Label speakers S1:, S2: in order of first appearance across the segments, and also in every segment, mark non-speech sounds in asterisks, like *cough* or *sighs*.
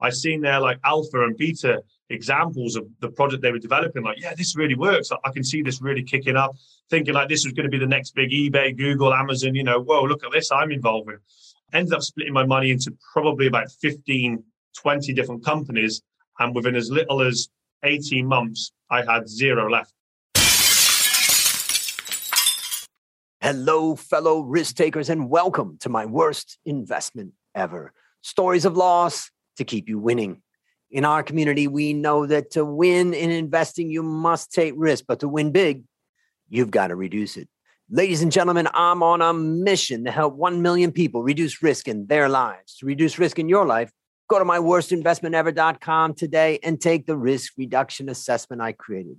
S1: I seen their like alpha and beta examples of the project they were developing. Like, yeah, this really works. I can see this really kicking up. Thinking like this was going to be the next big eBay, Google, Amazon. You know, whoa, look at this. I'm involved with. Ended up splitting my money into probably about 15, 20 different companies, and within as little as 18 months, I had zero left.
S2: Hello, fellow risk takers, and welcome to my worst investment ever. Stories of loss to keep you winning. In our community, we know that to win in investing, you must take risk, but to win big, you've got to reduce it. Ladies and gentlemen, I'm on a mission to help 1 million people reduce risk in their lives. To reduce risk in your life, go to myworstinvestmentever.com today and take the risk reduction assessment I created.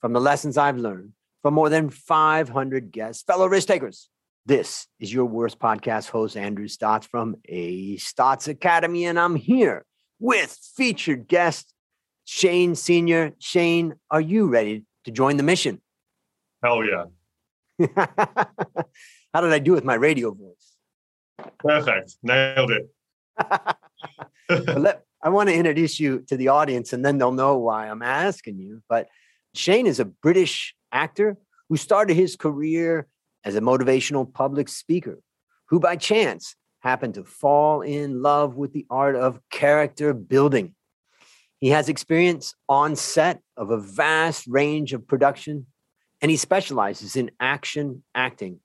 S2: From the lessons I've learned from more than 500 guests, fellow risk takers, this is your worst podcast host, Andrew Stotz from A Stotz Academy, and I'm here with featured guest Shane Senior. Shane, are you ready to join the mission?
S1: Hell yeah. *laughs*
S2: How did I do with my radio voice?
S1: Perfect. Nailed it. *laughs*
S2: let, I want to introduce you to the audience and then they'll know why I'm asking you. But Shane is a British actor who started his career as a motivational public speaker who by chance happened to fall in love with the art of character building. He has experience on set of a vast range of production, and he specializes in action acting,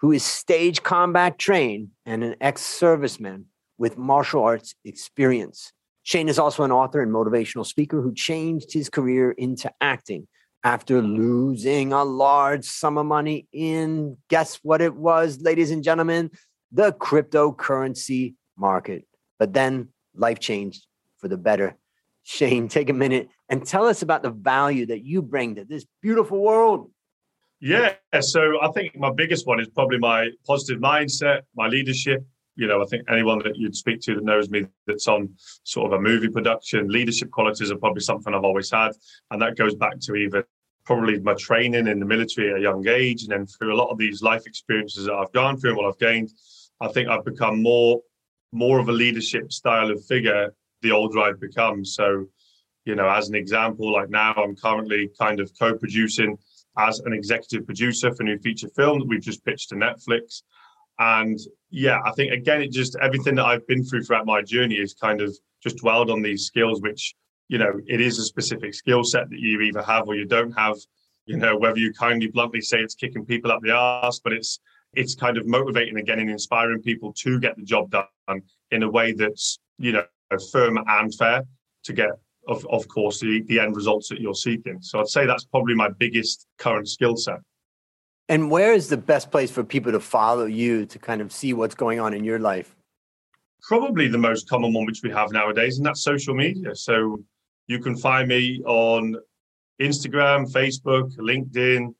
S2: who is stage combat trained and an ex serviceman with martial arts experience. Shane is also an author and motivational speaker who changed his career into acting after losing a large sum of money in guess what it was, ladies and gentlemen, the cryptocurrency market. But then life changed for the better. Shane, *laughs* take a minute and tell us about the value that you bring to this beautiful world.
S1: Yeah, so I think my biggest one is probably my positive mindset, my leadership. You know, I think anyone that you'd speak to that knows me that's on sort of a movie production, leadership qualities are probably something I've always had. And that goes back to even probably my training in the military at a young age. And then through a lot of these life experiences that I've gone through and what I've gained, I think I've become more more of a leadership style of figure the older I've become. So, you know, as an example, like now I'm currently kind of co-producing as an executive producer for a new feature film that we've just pitched to Netflix. And yeah, I think again, it just everything that I've been through throughout my journey is kind of just dwelled on these skills, which you know, it is a specific skill set that you either have or you don't have. You know, whether you kindly bluntly say it's kicking people up the ass, but it's it's kind of motivating again and inspiring people to get the job done in a way that's you know firm and fair to get of, of course the, the end results that you're seeking so i'd say that's probably my biggest current skill set
S2: and where is the best place for people to follow you to kind of see what's going on in your life
S1: probably the most common one which we have nowadays and that's social media so you can find me on Instagram, Facebook, LinkedIn,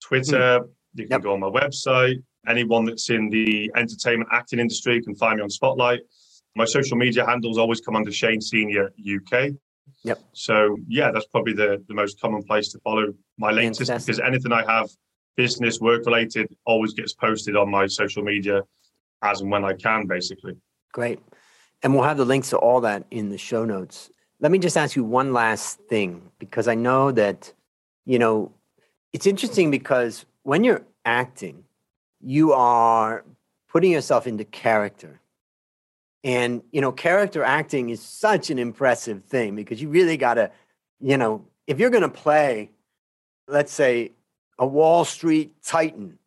S1: Twitter. Mm. You can yep. go on my website. Anyone that's in the entertainment acting industry can find me on Spotlight. My social media handles always come under Shane Senior UK.
S2: Yep.
S1: So yeah, that's probably the, the most common place to follow my latest Fantastic. because anything I have business work related always gets posted on my social media as and when I can, basically.
S2: Great. And we'll have the links to all that in the show notes. Let me just ask you one last thing because I know that, you know, it's interesting because when you're acting, you are putting yourself into character. And, you know, character acting is such an impressive thing because you really got to, you know, if you're going to play, let's say, a Wall Street Titan,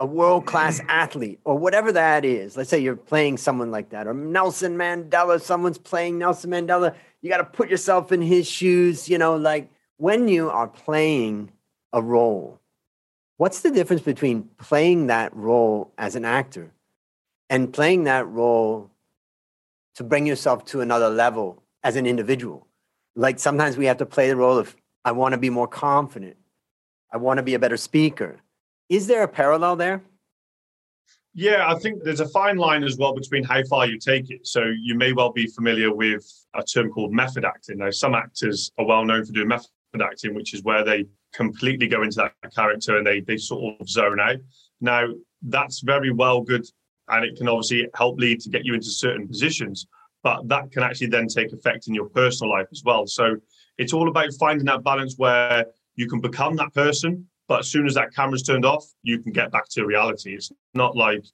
S2: a world class *clears throat* athlete, or whatever that is, let's say you're playing someone like that, or Nelson Mandela, someone's playing Nelson Mandela, you got to put yourself in his shoes. You know, like when you are playing a role, what's the difference between playing that role as an actor and playing that role to bring yourself to another level as an individual? Like sometimes we have to play the role of, I want to be more confident, I want to be a better speaker. Is there a parallel there?
S1: Yeah, I think there's a fine line as well between how far you take it. So you may well be familiar with a term called method acting. Now, some actors are well known for doing method acting, which is where they completely go into that character and they they sort of zone out. Now, that's very well good, and it can obviously help lead to get you into certain positions. but that can actually then take effect in your personal life as well. So it's all about finding that balance where you can become that person, but as soon as that camera's turned off, you can get back to reality. It's not like,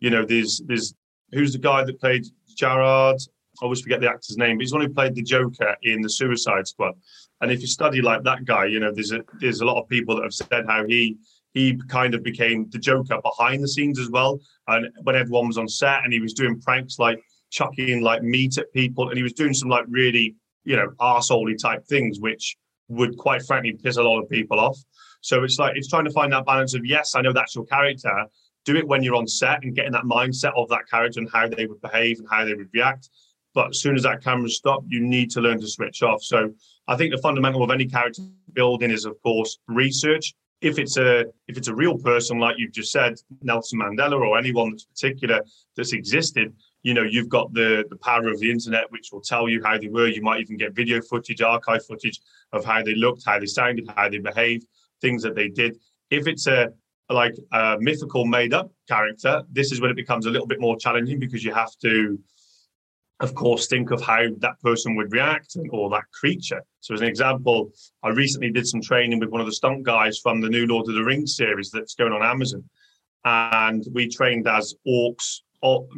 S1: you know, there's there's who's the guy that played Gerard? I always forget the actor's name, but he's one who played the Joker in the Suicide Squad. And if you study like that guy, you know, there's a there's a lot of people that have said how he he kind of became the Joker behind the scenes as well. And when everyone was on set and he was doing pranks like chucking like meat at people, and he was doing some like really, you know, arseholey type things, which would quite frankly piss a lot of people off. So it's like it's trying to find that balance of yes, I know that's your character. Do it when you're on set and getting that mindset of that character and how they would behave and how they would react. But as soon as that camera stopped, you need to learn to switch off. So I think the fundamental of any character building is, of course, research. If it's a if it's a real person, like you've just said, Nelson Mandela or anyone that's particular that's existed, you know, you've got the the power of the internet, which will tell you how they were. You might even get video footage, archive footage of how they looked, how they sounded, how they behaved, things that they did. If it's a like a mythical made up character, this is when it becomes a little bit more challenging because you have to of course, think of how that person would react or that creature. So, as an example, I recently did some training with one of the stunt guys from the new Lord of the Rings series that's going on Amazon. And we trained as orcs,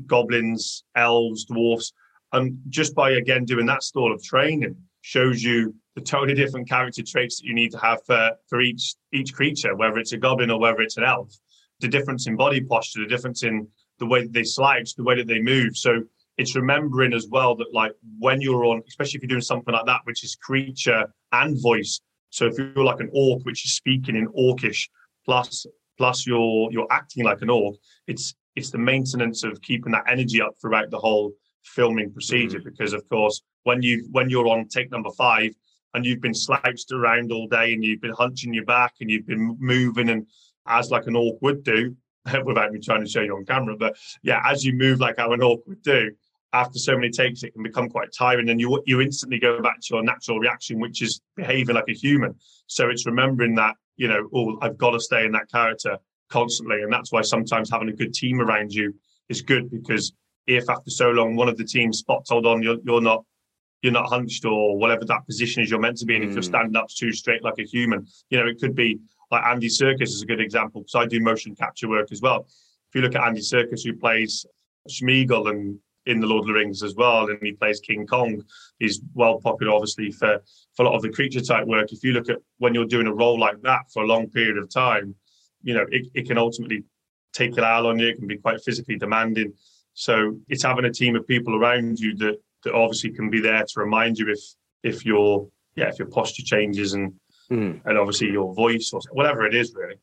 S1: goblins, elves, dwarfs. And just by, again, doing that sort of training shows you the totally different character traits that you need to have for, for each, each creature, whether it's a goblin or whether it's an elf. The difference in body posture, the difference in the way that they slouch, the way that they move. So, it's remembering as well that like when you're on, especially if you're doing something like that, which is creature and voice. So if you're like an orc, which is speaking in orcish, plus plus you're you're acting like an orc, it's it's the maintenance of keeping that energy up throughout the whole filming procedure. Mm-hmm. Because of course, when you when you're on take number five and you've been slouched around all day and you've been hunching your back and you've been moving and as like an orc would do, *laughs* without me trying to show you on camera, but yeah, as you move like how an orc would do, after so many takes, it can become quite tiring, and you you instantly go back to your natural reaction, which is behaving like a human. So it's remembering that you know, oh, I've got to stay in that character constantly, and that's why sometimes having a good team around you is good because if after so long one of the team spots hold on, you're you're not you're not hunched or whatever that position is you're meant to be, and mm. if you're hmm. standing up too straight like a human, you know, it could be like Andy Serkis is a good example because I do motion capture work as well. If you look at Andy Serkis, who plays Smeagol and in the Lord of the Rings as well, and he plays King Kong. He's well popular, obviously, for, for a lot of the creature type work. If you look at when you're doing a role like that for a long period of time, you know, it, it can ultimately take an hour on you. It can be quite physically demanding. So it's having a team of people around you that, that obviously can be there to remind you if if your yeah if your posture changes and mm. and obviously your voice or whatever it is really.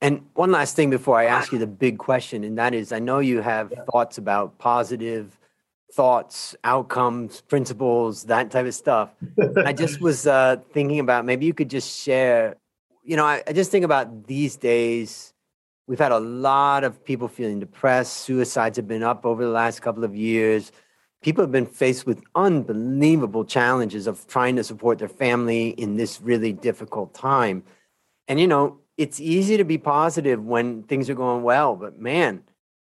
S2: And one last thing before I ask you the big question, and that is I know you have yeah. thoughts about positive thoughts, outcomes, principles, that type of stuff. I just *laughs* was uh, thinking about maybe you could just share, you know, I, I just think about these days. We've had a lot of people feeling depressed. Suicides have been up over the last couple of years. People have been faced with unbelievable challenges of trying to support their family in this really difficult time. And, you know, it's easy to be positive when things are going well, but man,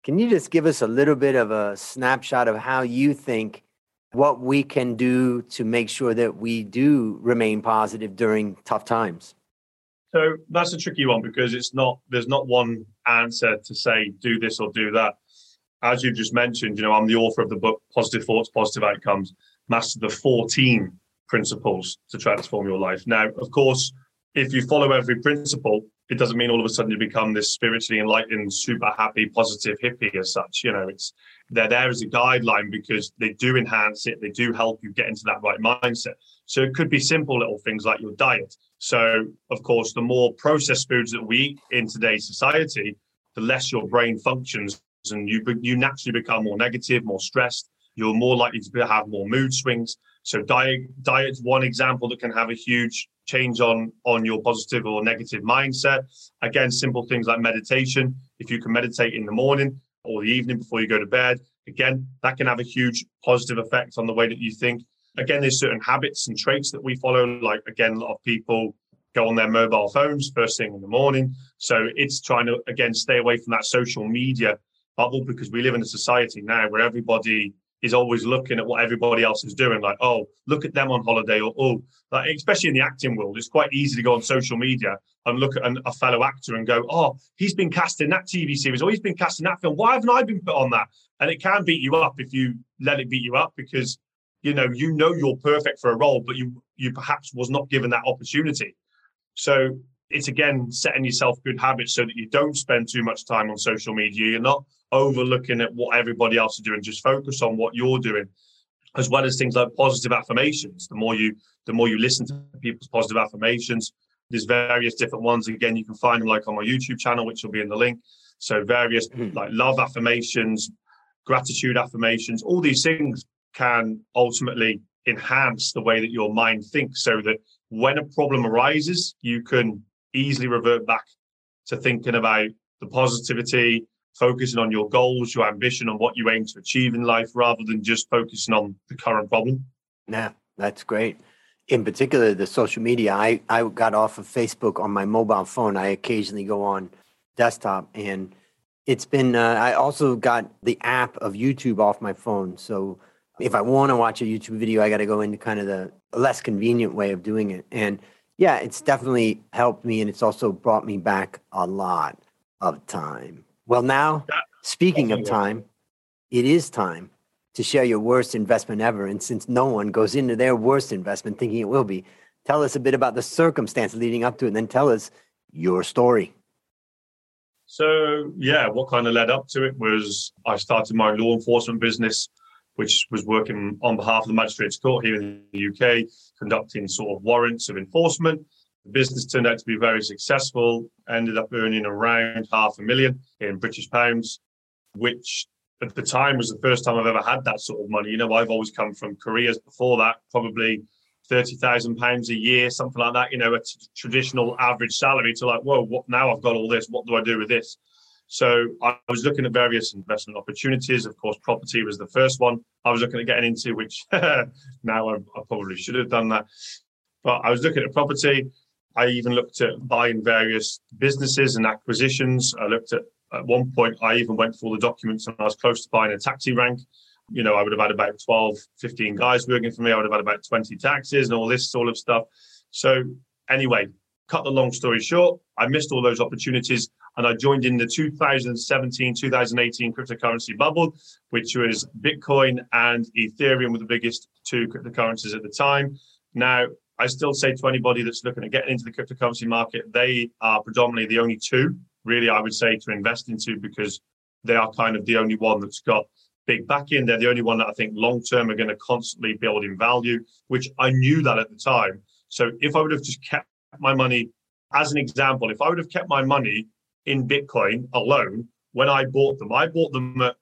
S2: can you just give us a little bit of a snapshot of how you think what we can do to make sure that we do remain positive during tough times?
S1: So that's a tricky one because it's not there's not one answer to say do this or do that. As you've just mentioned, you know, I'm the author of the book Positive Thoughts, Positive Outcomes, master the 14 principles to transform your life. Now, of course, if you follow every principle, it doesn't mean all of a sudden you become this spiritually enlightened, super happy, positive hippie as such. You know, it's they're there as a guideline because they do enhance it, they do help you get into that right mindset. So it could be simple little things like your diet. So, of course, the more processed foods that we eat in today's society, the less your brain functions, and you you naturally become more negative, more stressed. You're more likely to have more mood swings. So diet diet's one example that can have a huge change on on your positive or negative mindset. Again, simple things like meditation. If you can meditate in the morning or the evening before you go to bed, again, that can have a huge positive effect on the way that you think. Again, there's certain habits and traits that we follow. Like again, a lot of people go on their mobile phones first thing in the morning. So it's trying to again stay away from that social media bubble because we live in a society now where everybody is always looking at what everybody else is doing. Like, oh, look at them on holiday, or oh, like especially in the acting world, it's quite easy to go on social media and look at an, a fellow actor and go, oh, he's been cast in that TV series, or he's been cast in that film. Why haven't I been put on that? And it can beat you up if you let it beat you up because you know you know you're perfect for a role, but you you perhaps was not given that opportunity. So it's again setting yourself good habits so that you don't spend too much time on social media. You're not overlooking at what everybody else is doing. Just focus on what you're doing, as well as things like positive affirmations. The more you the more you listen to people's positive affirmations, there's various different ones. Again, you can find them like on my YouTube channel, which will be in the link. So various mm-hmm. like love affirmations, gratitude affirmations, all these things can ultimately enhance the way that your mind thinks so that when a problem arises, you can easily revert back to thinking about the positivity, focusing on your goals, your ambition, and what you aim to achieve in life rather than just focusing on the current problem.
S2: Yeah, that's great. In particular, the social media, I, I got off of Facebook on my mobile phone. I occasionally go on desktop and it's been, uh, I also got the app of YouTube off my phone. So if I want to watch a YouTube video, I got to go into kind of the less convenient way of doing it. And yeah, it's definitely helped me and it's also brought me back a lot of time. Well, now, speaking of time, it is time to share your worst investment ever. And since no one goes into their worst investment thinking it will be, tell us a bit about the circumstance leading up to it and then tell us your story.
S1: So, yeah, what kind of led up to it was I started my law enforcement business which was working on behalf of the Magistrates Court here in the UK, conducting sort of warrants of enforcement. The business turned out to be very successful, ended up earning around half a million in British pounds, which at the time was the first time I've ever had that sort of money. You know, I've always come from careers before that, probably thirty thousand pounds a year, something like that. You know, a t- traditional average salary to like, whoa, what now? I've got all this. What do I do with this? So I was looking at various investment opportunities. Of course, property was the first one I was looking at getting into, which *laughs* now I, I, probably should have done that. But I was looking at property. I even looked at buying various businesses and acquisitions. I looked at, at one point, I even went through all the documents and I was close to buying a taxi rank. You know, I would have had about 12, 15 guys working for me. I would have had about 20 taxis and all this sort of stuff. So, anyway, cut the long story short, I missed all those opportunities and I joined in the 2017 2018 cryptocurrency bubble, which was Bitcoin and Ethereum were the biggest two cryptocurrencies at the time. Now, I still say to anybody that's looking at getting into the cryptocurrency market, they are predominantly the only two, really, I would say, to invest into because they are kind of the only one that's got big backing. They're the only one that I think long term are going to constantly build in value, which I knew that at the time. So if I would have just kept my money, as an example, if I would have kept my money in Bitcoin alone when I bought them. I bought them at,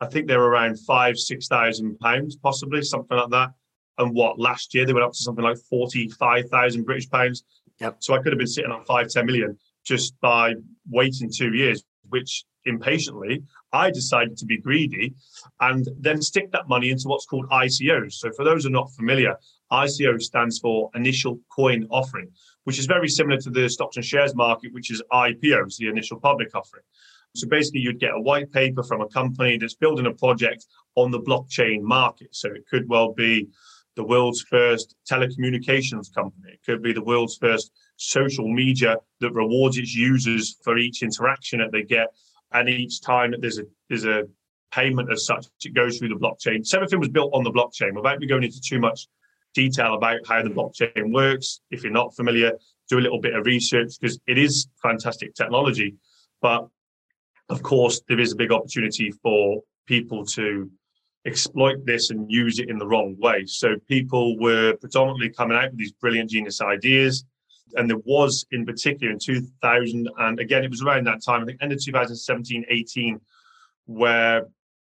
S1: I think they were around five, six thousand pounds, possibly something like that. And what last year they went up to something like forty-five thousand British pounds.
S2: Yep.
S1: So I could have been sitting on five, ten million just by waiting two years, which impatiently I decided to be greedy and then stick that money into what's called ICOs. So for those who are not familiar, ICO stands for initial coin offering which is very similar to the stocks and shares market, which is IPOs, the initial public offering. So basically, you'd get a white paper from a company that's building a project on the blockchain market. So it could well be the world's first telecommunications company. It could be the world's first social media that rewards its users for each interaction that they get, and each time that there's a there's a payment as such, it goes through the blockchain. So everything was built on the blockchain. Without me going into too much detail about how the blockchain works. If you're not familiar, do a little bit of research because it is fantastic technology. But of course, there is a big opportunity for people to exploit this and use it in the wrong way. So people were predominantly coming out with these brilliant genius ideas. And there was in particular in 2000, and again, it was around that time, I think end of 2017, 18, where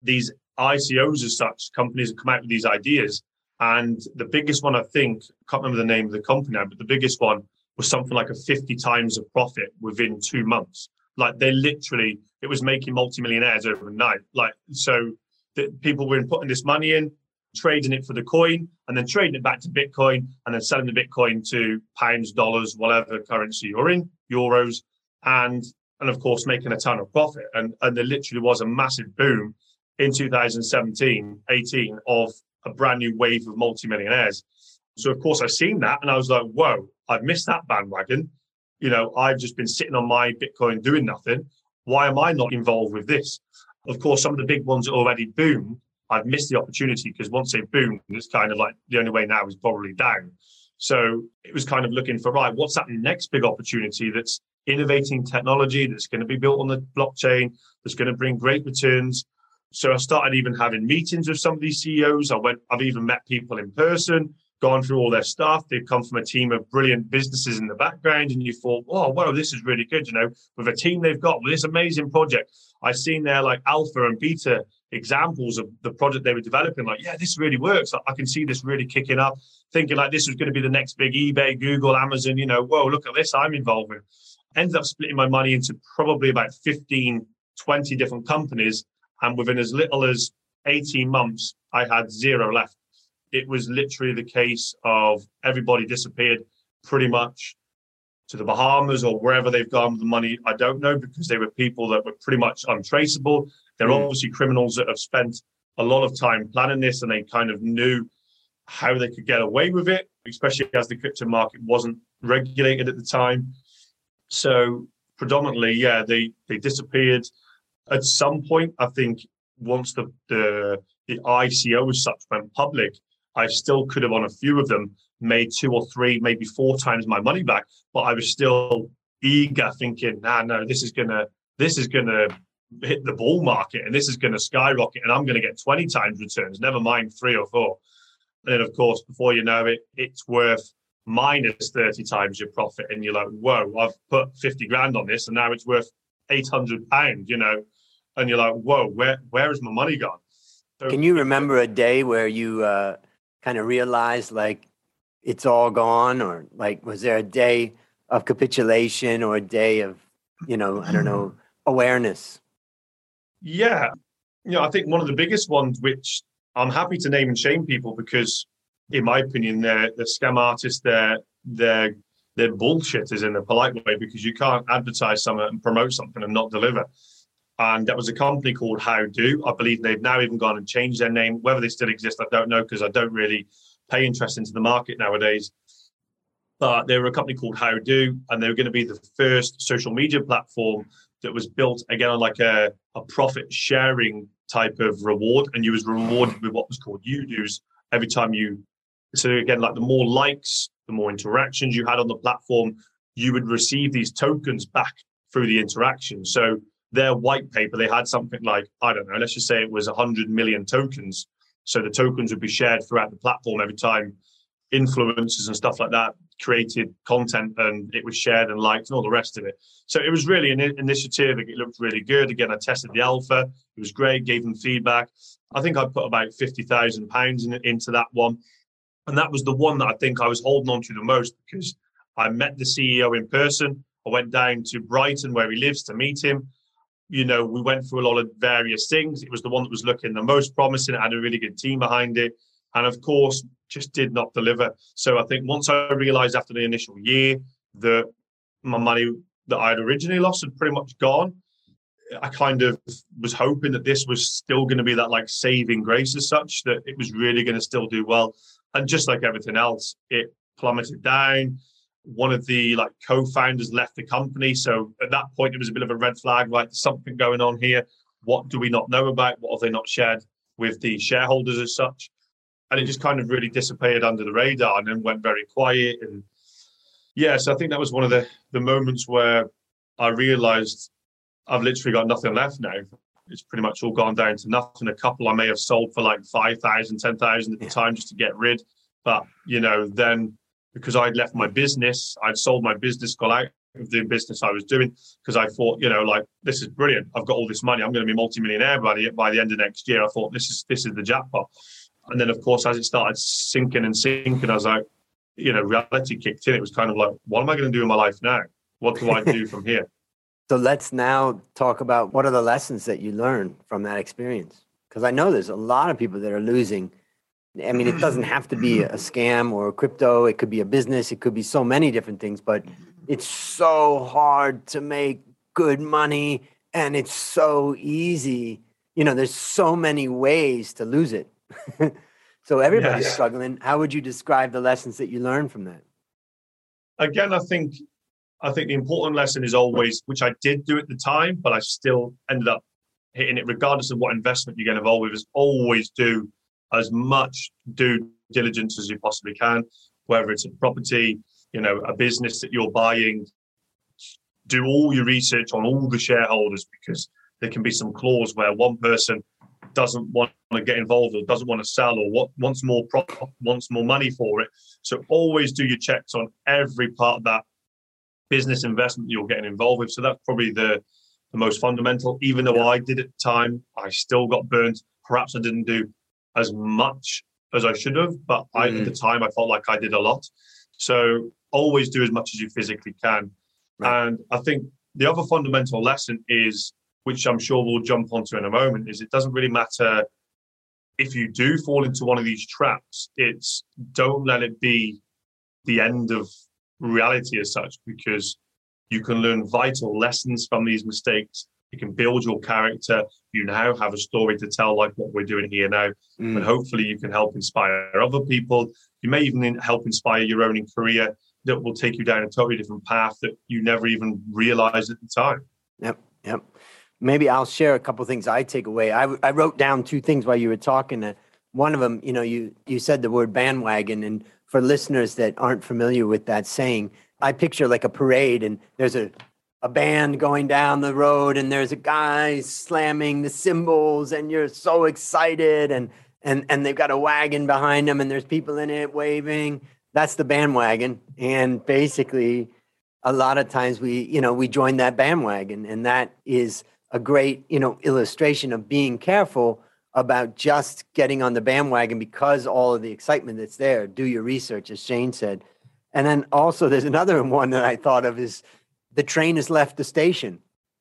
S1: these ICOs as such, companies have come out with these ideas and the biggest one, I think, I can't remember the name of the company now, but the biggest one was something like a 50 times of profit within two months. Like they literally, it was making multimillionaires overnight. Like, so the, people were putting this money in, trading it for the coin, and then trading it back to Bitcoin, and then selling the Bitcoin to pounds, dollars, whatever currency you're in, euros, and and of course making a ton of profit. And and there literally was a massive boom in 2017, 18 of a brand new wave of multimillionaires. So of course I've seen that and I was like, whoa, I've missed that bandwagon. You know, I've just been sitting on my Bitcoin doing nothing. Why am I not involved with this? Of course, some of the big ones already boomed. I've missed the opportunity because once they boomed, it's kind of like the only way now is probably down. So it was kind of looking for right, what's that next big opportunity that's innovating technology that's going to be built on the blockchain, that's going to bring great returns. So I started even having meetings with some of these CEOs. I went, I've even met people in person, gone through all their stuff. They've come from a team of brilliant businesses in the background, and you thought, oh, wow, this is really good. You know, with a team they've got with this amazing project. I've seen their like alpha and beta examples of the project they were developing. Like, yeah, this really works. I can see this really kicking up. Thinking like this was going to be the next big eBay, Google, Amazon. You know, whoa, look at this. I'm involved with. Ended up splitting my money into probably about 15, 20 different companies. And within as little as 18 months, I had zero left. It was literally the case of everybody disappeared pretty much to the Bahamas or wherever they've gone with the money. I don't know because they were people that were pretty much untraceable. They're mm. obviously criminals that have spent a lot of time planning this and they kind of knew how they could get away with it, especially as the crypto market wasn't regulated at the time. So predominantly, yeah, they they disappeared. At some point, I think once the the, the ICO as such went public, I still could have on a few of them made two or three, maybe four times my money back. But I was still eager, thinking, nah, no, this is gonna this is gonna hit the bull market and this is gonna skyrocket and I'm gonna get 20 times returns, never mind three or four. And then of course, before you know it, it's worth minus 30 times your profit. And you're like, whoa, I've put 50 grand on this and now it's worth 800 pounds, you know, and you're like, whoa, where, where is my money gone?
S2: So, Can you remember a day where you uh, kind of realized like it's all gone or like, was there a day of capitulation or a day of, you know, I don't know, awareness?
S1: Yeah. You know, I think one of the biggest ones, which I'm happy to name and shame people because in my opinion, they're, they're scam artists. They're they're they're bullshitters in a polite way because you can't advertise something and promote something and not deliver. And that was a company called Howdoo. I believe they've now even gone and changed their name. Whether they still exist, I don't know because I don't really pay interest into the market nowadays. But they were a company called Howdoo, and they were going to be the first social media platform that was built again on like a, a profit sharing type of reward, and you was rewarded with what was called Udos every time you so again, like the more likes, the more interactions you had on the platform, you would receive these tokens back through the interaction. So their white paper, they had something like, I don't know, let's just say it was 100 million tokens. So the tokens would be shared throughout the platform every time influencers and stuff like that created content and it was shared and liked and all the rest of it. So it was really an initiative. It looked really good. Again, I tested the alpha. It was great, gave them feedback. I think I put about £50,000 in, into that one. And that was the one that I think I was holding on to the most because I met the CEO in person. I went down to Brighton where he lives to meet him. You know, we went through a lot of various things. It was the one that was looking the most promising. It had a really good team behind it. And of course, just did not deliver. So I think once I realized after the initial year that my money that I had originally lost had pretty much gone, I kind of was hoping that this was still going to be that like saving grace as such, that it was really going to still do well. And just like everything else, it plummeted down. One of the like co-founders left the company. So at that point, it was a bit of a red flag, like there's something going on here. What do we not know about? What have they not shared with the shareholders as such? And it just kind of really disappeared under the radar and then went very quiet. And yeah, so I think that was one of the the moments where I realized I've literally got nothing left now it's pretty much all gone down to nothing. A couple I may have sold for like 5,000, 10,000 at the time just to get rid. But, you know, then because I'd left my business, I'd sold my business, got out of the business I was doing because I thought, you know, like this is brilliant. I've got all this money. I'm going to be multimillionaire by the by the end of next year. I thought this is this is the jackpot. And then of course, as it started sinking and sinking, I was like, you know, reality kicked in. It was kind of like, what am I going to do in my life now? What do I do *laughs* from here?
S2: So let's now talk about what are the lessons that you learned from that experience? Because I know there's a lot of people that are losing. I mean, it doesn't have to be a scam or a crypto, it could be a business, it could be so many different things, but it's so hard to make good money and it's so easy. you know, there's so many ways to lose it. *laughs* so everybody's
S1: Yeah.
S2: struggling. How would you describe the lessons that you learned from that?
S1: again, I think I think the important lesson is always, which I did do at the time, but I still ended up hitting it, regardless of what investment you get involved with, is always do as much due diligence as you possibly can, whether it's a property, you know, a business that you're buying. Do all your research on all the shareholders because there can be some clause where one person doesn't want to get involved or doesn't want to sell or what wants more profit, wants more money for it. So always do your checks on every part of that business investment you're getting involved with. So that's probably the the most fundamental. Even though I did at the time, I still got burnt. Perhaps I didn't do as much as I should have, but I at the mm. time I felt like I did a lot. So always do as much as you physically can.
S2: Right.
S1: And I think the other fundamental lesson is, which I'm sure we'll jump onto in a moment, is it doesn't really matter if you do fall into one of these traps. It's don't let it be the end of reality as such, because you can learn vital lessons from these mistakes. You can build your character. You now have a story to tell, like what we're doing here now.
S2: Mm.
S1: And hopefully, you can help inspire other people. You may even help inspire your own career that will take you down a totally different path that you never even realized at the time.
S2: Yep, yep. Maybe I'll share a couple things I take away. I, I wrote down two things while you were talking. Uh, one of them, you know, you you said the word bandwagon, and for listeners that aren't familiar with that saying, I picture like a parade, and there's a a band going down the road, and there's a guy slamming the cymbals, and you're so excited, and and and they've got a wagon behind them, and there's people in it waving. That's the bandwagon, and basically a lot of times we you know we join that bandwagon and that is a great you know illustration of being careful about just getting on the bandwagon because all of the excitement that's there. Do your research as shane said. And then also there's another *laughs* one that i thought of is the train has left the station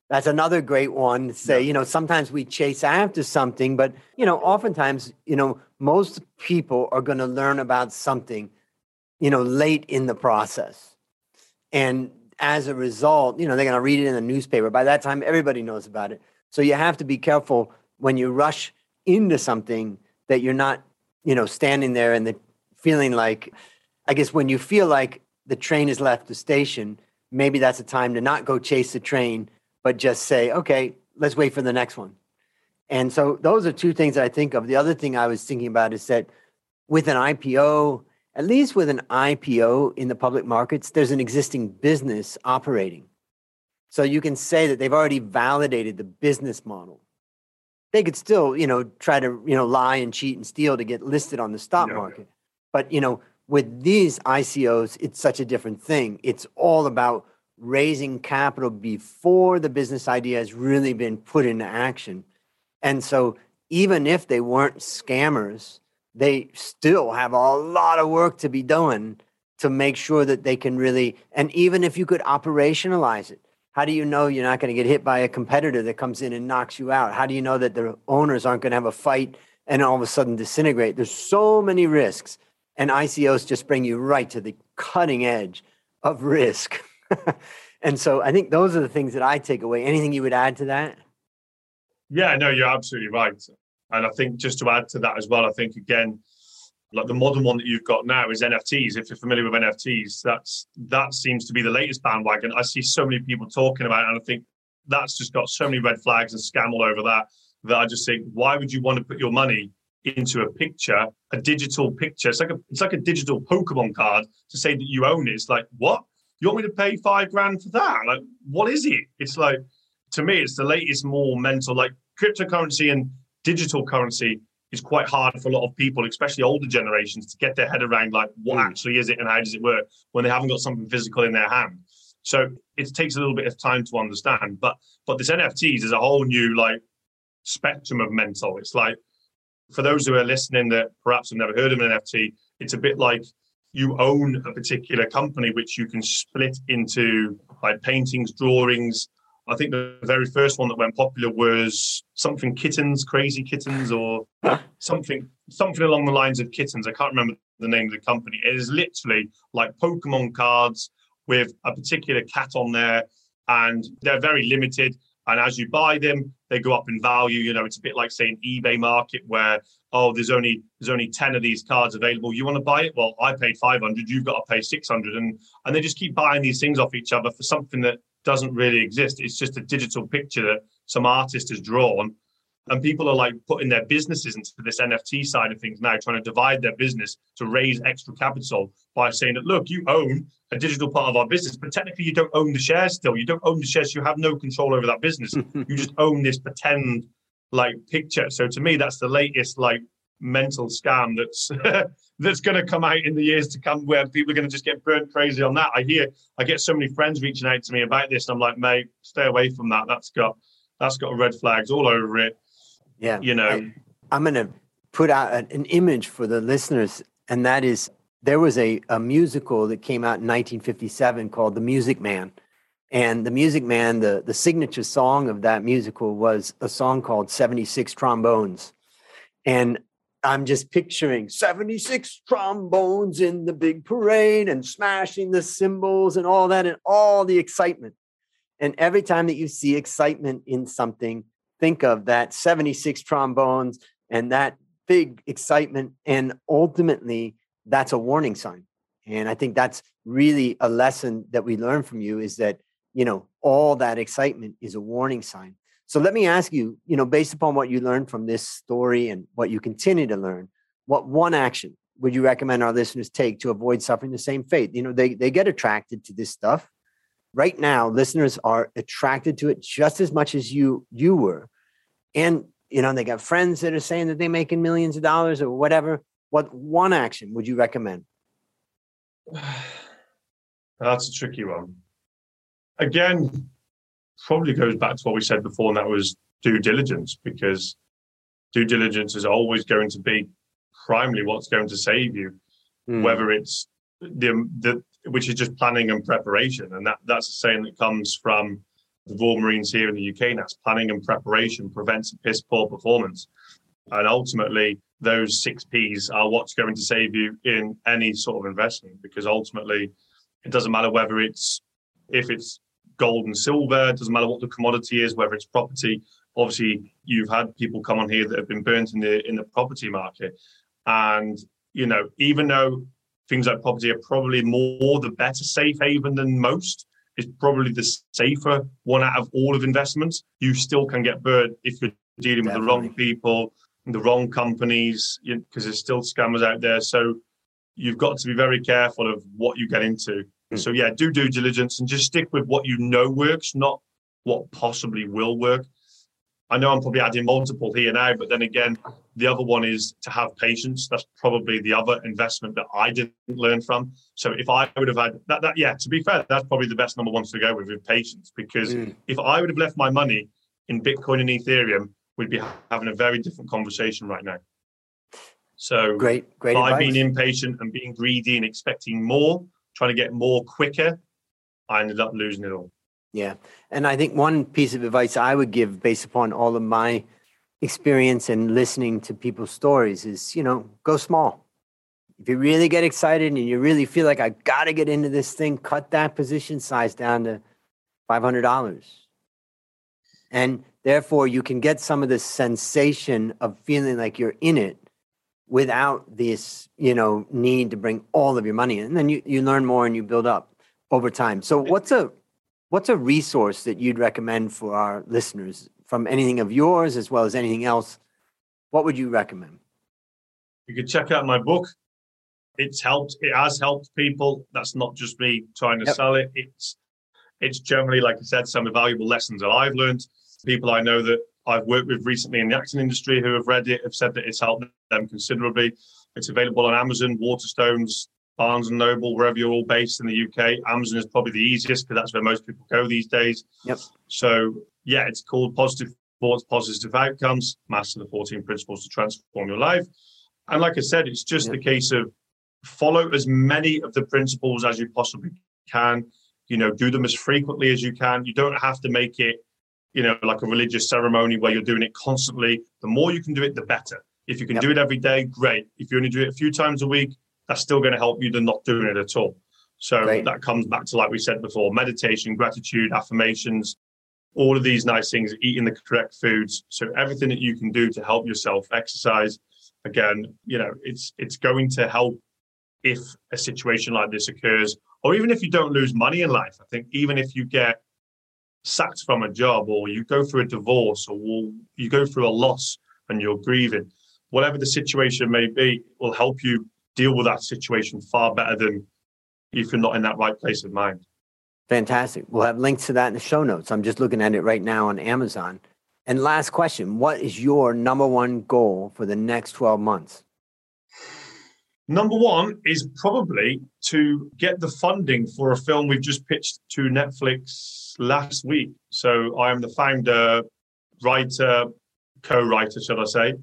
S2: that's another great one to say you know sometimes we chase after something but you know oftentimes you know most people are going to learn about something you know late in the process and as a result, you know, they're going to read it in the newspaper. By that time, everybody knows about it. So you have to be careful when you rush into something that you're not, you know, standing there and the feeling like, I guess when you feel like the train has left the station, maybe that's a time to not go chase the train, but just say, okay, let's wait for the next one. And so those are two things that I think of. The other thing I was thinking about is that with an IPO, at least with an IPO in the public markets, there's an existing business operating. So you can say that they've already validated the business model. They could still, you know, try to, you know, lie and cheat and steal to get listed on the stock
S1: Yeah.
S2: market. But, you know, with these ICOs, it's such a different thing. It's all about raising capital before the business idea has really been put into action. And so even if they weren't scammers, they still have a lot of work to be done to make sure that they can really and even if you could operationalize it how do you know you're not going to get hit by a competitor that comes in and knocks you out how do you know that the owners aren't going to have a fight and all of a sudden disintegrate there's so many risks and icos just bring you right to the cutting edge of risk *laughs* and so i think those are the things that i take away anything you would add to that
S1: Yeah, no, you're absolutely right. And I think just to add to that as well, I think again, like the modern one that you've got now is NFTs. If you're familiar with NFTs, that's that seems to be the latest bandwagon. I see so many people talking about it, and I think that's just got so many red flags and scam all over that that I just think, why would you want to put your money into a picture, a digital picture? It's like a it's like a digital Pokemon card to say that you own it. It's like, what? You want me to pay five grand for that? Like, what is it? It's like to me, it's the latest, more mental, like cryptocurrency and digital currency is quite hard for a lot of people, especially older generations, to get their head around like what
S2: Mm.
S1: actually is it and how does it work when they haven't got something physical in their hand. So it takes a little bit of time to understand. But but this NFTs is a whole new like spectrum of mental. It's like for those who are listening that perhaps have never heard of an NFT, it's a bit like you own a particular company which you can split into like paintings, drawings. I think the very first one that went popular was something kittens, crazy kittens, or something something along the lines of kittens. I can't remember the name of the company. It is literally like Pokemon cards with a particular cat on there, and they're very limited. And as you buy them, they go up in value. You know, it's a bit like saying eBay market where oh, there's only there's only ten of these cards available. You want to buy it? Well, I paid five hundred. You've got to pay six hundred, and and they just keep buying these things off each other for something that doesn't really exist. It's just a digital picture that some artist has drawn. And people are like putting their businesses into this NFT side of things now, trying to divide their business to raise extra capital by saying that, look, you own a digital part of our business, but technically you don't own the shares still. You don't own the shares. You have no control over that business. *laughs* you just own this pretend like picture. So to me, that's the latest like mental scam that's *laughs* that's going to come out in the years to come where people are going to just get burnt crazy on that. I hear I get so many friends reaching out to me about this. And I'm like, mate, stay away from that. That's got that's got red flags all over it.
S2: Yeah.
S1: You know, I,
S2: I'm going to put out an image for the listeners, and that is there was a, a musical that came out in 1957 called The Music Man. And The Music Man, the, the signature song of that musical was a song called 76 Trombones. And I'm just picturing 76 trombones in the big parade and smashing the cymbals and all that and all the excitement. And every time that you see excitement in something, think of that 76 trombones and that big excitement. And ultimately, that's a warning sign. And I think that's really a lesson that we learn from you is that, you know, all that excitement is a warning sign. So let me ask you, you know, based upon what you learned from this story and what you continue to learn, what one action would you recommend our listeners take to avoid suffering the same fate? You know, they, they get attracted to this stuff. Right now, listeners are attracted to it just as much as you you were. And, you know, they got friends that are saying that they're making millions of dollars or whatever. What one action would you recommend? *sighs*
S1: That's a tricky one. Again, probably goes back to what we said before, and that was due diligence, because due diligence is always going to be primarily what's going to save you, mm. whether it's the, the which is just planning and preparation, and that that's a saying that comes from the Royal Marines here in the UK. And that's planning and preparation prevents a piss poor performance, and ultimately those six P's are what's going to save you in any sort of investment, because ultimately it doesn't matter whether it's if it's gold and silver. It doesn't matter what the commodity is, whether it's property. Obviously, you've had people come on here that have been burnt in the in the property market, and you know, even though things like property are probably more the better safe haven than most, it's probably the safer one out of all of investments. You still can get burnt if you're dealing Definitely. with the wrong people, the wrong companies, because you know, there's still scammers out there. So you've got to be very careful of what you get into. Mm. So yeah, do due diligence and just stick with what you know works, not what possibly will work. I know I'm probably adding multiple here now, but then again, the other one is to have patience. That's probably the other investment that I didn't learn from. So if I would have had that, that yeah, to be fair, that's probably the best number one to go with with patience. Because mm. if I would have left my money in Bitcoin and Ethereum, we'd be having a very different conversation right now. So
S2: great, great.
S1: By
S2: advice.
S1: being impatient and being greedy and expecting more, trying to get more quicker, I ended up losing it all.
S2: Yeah. And I think one piece of advice I would give based upon all of my experience and listening to people's stories is, you know, go small. If you really get excited and you really feel like I got to get into this thing, cut that position size down to $500. And therefore, you can get some of the sensation of feeling like you're in it without this, you know, need to bring all of your money in. And then you, you learn more and you build up over time. So what's a what's a resource that you'd recommend for our listeners from anything of yours as well as anything else? What would you recommend?
S1: You could check out my book. It's helped, it has helped people. That's not just me trying to yep. sell it. It's it's generally, like I said, some of the valuable lessons that I've learned. People I know that I've worked with recently in the acting industry who have read it have said that it's helped them considerably. It's available on Amazon, Waterstones, Barnes and Noble, wherever you're all based in the UK. Amazon is probably the easiest because that's where most people go these days.
S2: Yep.
S1: So yeah, it's called Positive Thoughts, Positive Outcomes, Master the 14 Principles to Transform Your Life. And like I said, it's just yep. a case of follow as many of the principles as you possibly can. You know, do them as frequently as you can. You don't have to make it you know, like a religious ceremony where you're doing it constantly. The more you can do it, the better. If you can yep. do it every day, great. If you only do it a few times a week, that's still going to help you than not doing it at all. So great. that comes back to, like we said before, meditation, gratitude, affirmations, all of these nice things, eating the correct foods. So everything that you can do to help yourself exercise. Again, you know, it's it's going to help if a situation like this occurs, or even if you don't lose money in life. I think even if you get sacked from a job, or you go through a divorce, or you go through a loss and you're grieving, whatever the situation may be, will help you deal with that situation far better than if you're not in that right place of mind.
S2: Fantastic. We'll have links to that in the show notes. I'm just looking at it right now on Amazon. And last question What is your number one goal for the next 12 months?
S1: Number one is probably to get the funding for a film we've just pitched to Netflix last week. So I am the founder, writer, co writer, shall I say,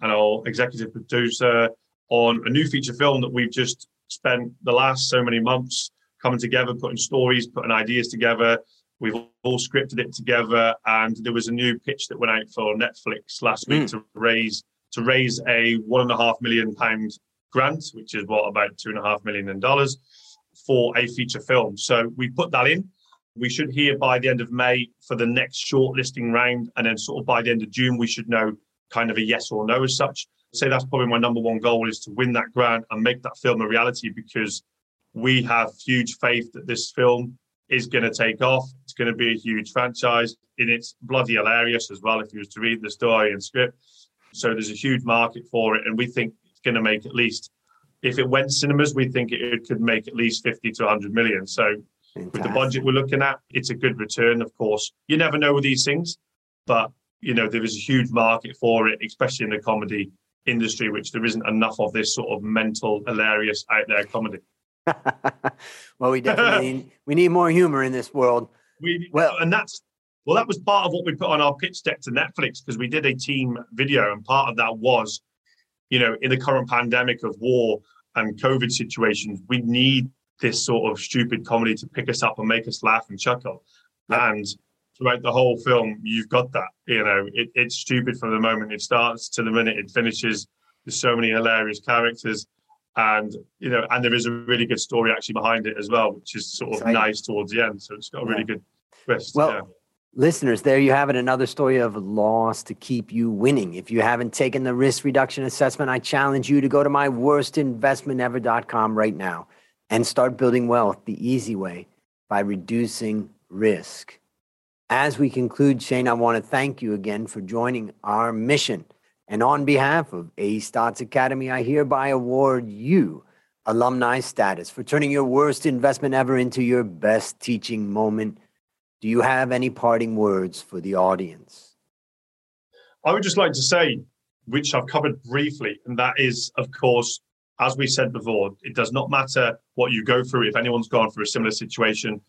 S1: and our executive producer on a new feature film that we've just spent the last so many months coming together, putting stories, putting ideas together. We've all scripted it together, and there was a new pitch that went out for Netflix last week mm. to raise to raise a one and a half million pound grant, which is what about two and a half million dollars for a feature film. So we put that in. We should hear by the end of May for the next shortlisting round, and then sort of by the end of June we should know kind of a yes or no as such. Say that's probably my number one goal is to win that grant and make that film a reality because we have huge faith that this film is going to take off. It's going to be a huge franchise, and it's bloody hilarious as well if you was to read the story and script. So there's a huge market for it, and we think it's going to make at least, if it went cinemas, we think it could make at least 50 to 100 million. So Fantastic. with the budget we're looking at, it's a good return. Of course, you never know with these things, but you know there is a huge market for it, especially in the comedy industry, which there isn't enough of this sort of mental, hilarious out there comedy. *laughs*
S2: well, we definitely *laughs* we need more humor in this world.
S1: We well, and that's well, that was part of what we put on our pitch deck to Netflix because we did a team video, and part of that was, you know, in the current pandemic of war and COVID situations, we need this sort of stupid comedy to pick us up and make us laugh and chuckle. And throughout the whole film, you've got that. You know, it, it's stupid from the moment it starts to the minute it finishes. There's so many hilarious characters and you know, and there is a really good story actually behind it as well, which is sort of Exciting. nice towards the end. So it's got a really yeah. good twist.
S2: Well, yeah. listeners, there you have it. Another story of loss to keep you winning. If you haven't taken the risk reduction assessment, I challenge you to go to my worstinvestmentever.com right now and start building wealth the easy way by reducing risk. As we conclude, Shane, I want to thank you again for joining our mission and on behalf of A Stotz Academy, I hereby award you alumni status for turning your worst investment ever into your best teaching moment. Do you have any parting words for the audience?
S1: I would just like to say, which I've covered briefly, and that is, of course, as we said before, it does not matter what you go through. If anyone's gone through a similar situation,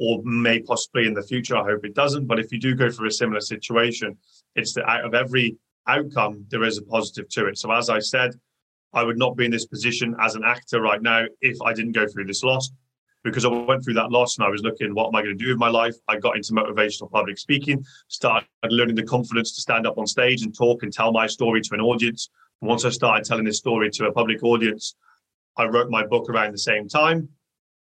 S1: or may possibly in the future, I hope it doesn't. But if you do go through a similar situation, it's that out of every outcome, there is a positive to it. So, as I said, I would not be in this position as an actor right now if I didn't go through this loss because I went through that loss and I was looking, what am I going to do with my life? I got into motivational public speaking, started learning the confidence to stand up on stage and talk and tell my story to an audience. Once I started telling this story to a public audience, I wrote my book around the same time.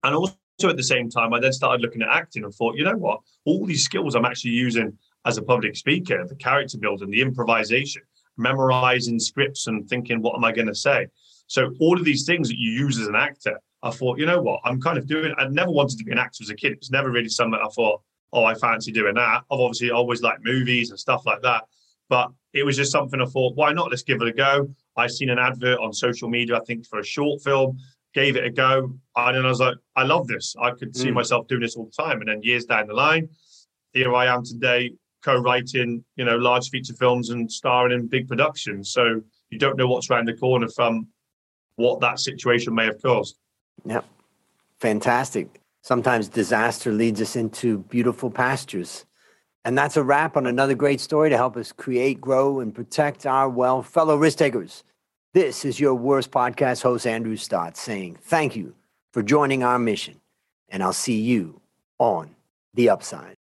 S1: And also at the same time, I then started looking at acting and thought, you know what? All these skills I'm actually using as a public speaker, the character building, the improvisation, memorizing scripts and thinking, what am I going to say? So all of these things that you use as an actor, I thought, you know what, I'm kind of doing. I never wanted to be an actor as a kid. It was never really something I thought, oh, I fancy doing that. I've obviously always liked movies and stuff like that, but it was just something I thought, why not? Let's give it a go. I seen an advert on social media, I think, for a short film. Gave it a go, and then I was like, I love this. I could see mm. myself doing this all the time. And then years down the line, here I am today, co-writing, you know, large feature films and starring in big productions. So you don't know what's around the corner from what that situation may have caused.
S2: Yep. Fantastic. Sometimes disaster leads us into beautiful pastures. And that's a wrap on another great story to help us create, grow, and protect our wealth. Fellow risk takers, this is your worst podcast host, Andrew Stotz, saying thank you for joining our mission. And I'll see you on the upside.